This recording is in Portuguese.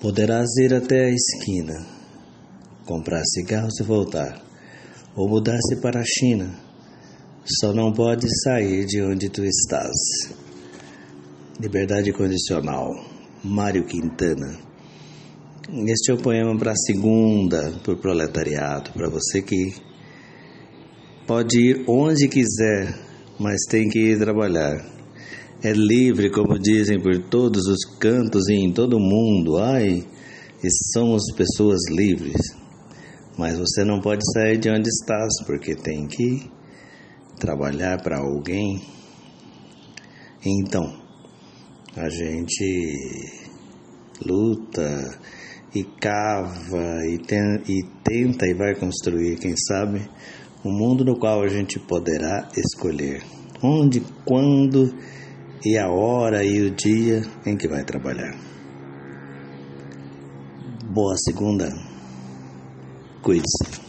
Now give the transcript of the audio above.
Poderás ir até a esquina, comprar cigarros e voltar, ou mudar-se para a China. Só não pode sair de onde tu estás. Liberdade condicional. Mário Quintana. Este é o poema para a segunda, por proletariado, para você que pode ir onde quiser, mas tem que ir trabalhar é livre, como dizem por todos os cantos e em todo o mundo. Ai, e somos pessoas livres. Mas você não pode sair de onde estás, porque tem que trabalhar para alguém. Então, a gente luta e cava e, tem, e tenta e vai construir, quem sabe, um mundo no qual a gente poderá escolher onde, quando e a hora e o dia em que vai trabalhar. Boa segunda. Cuide-se.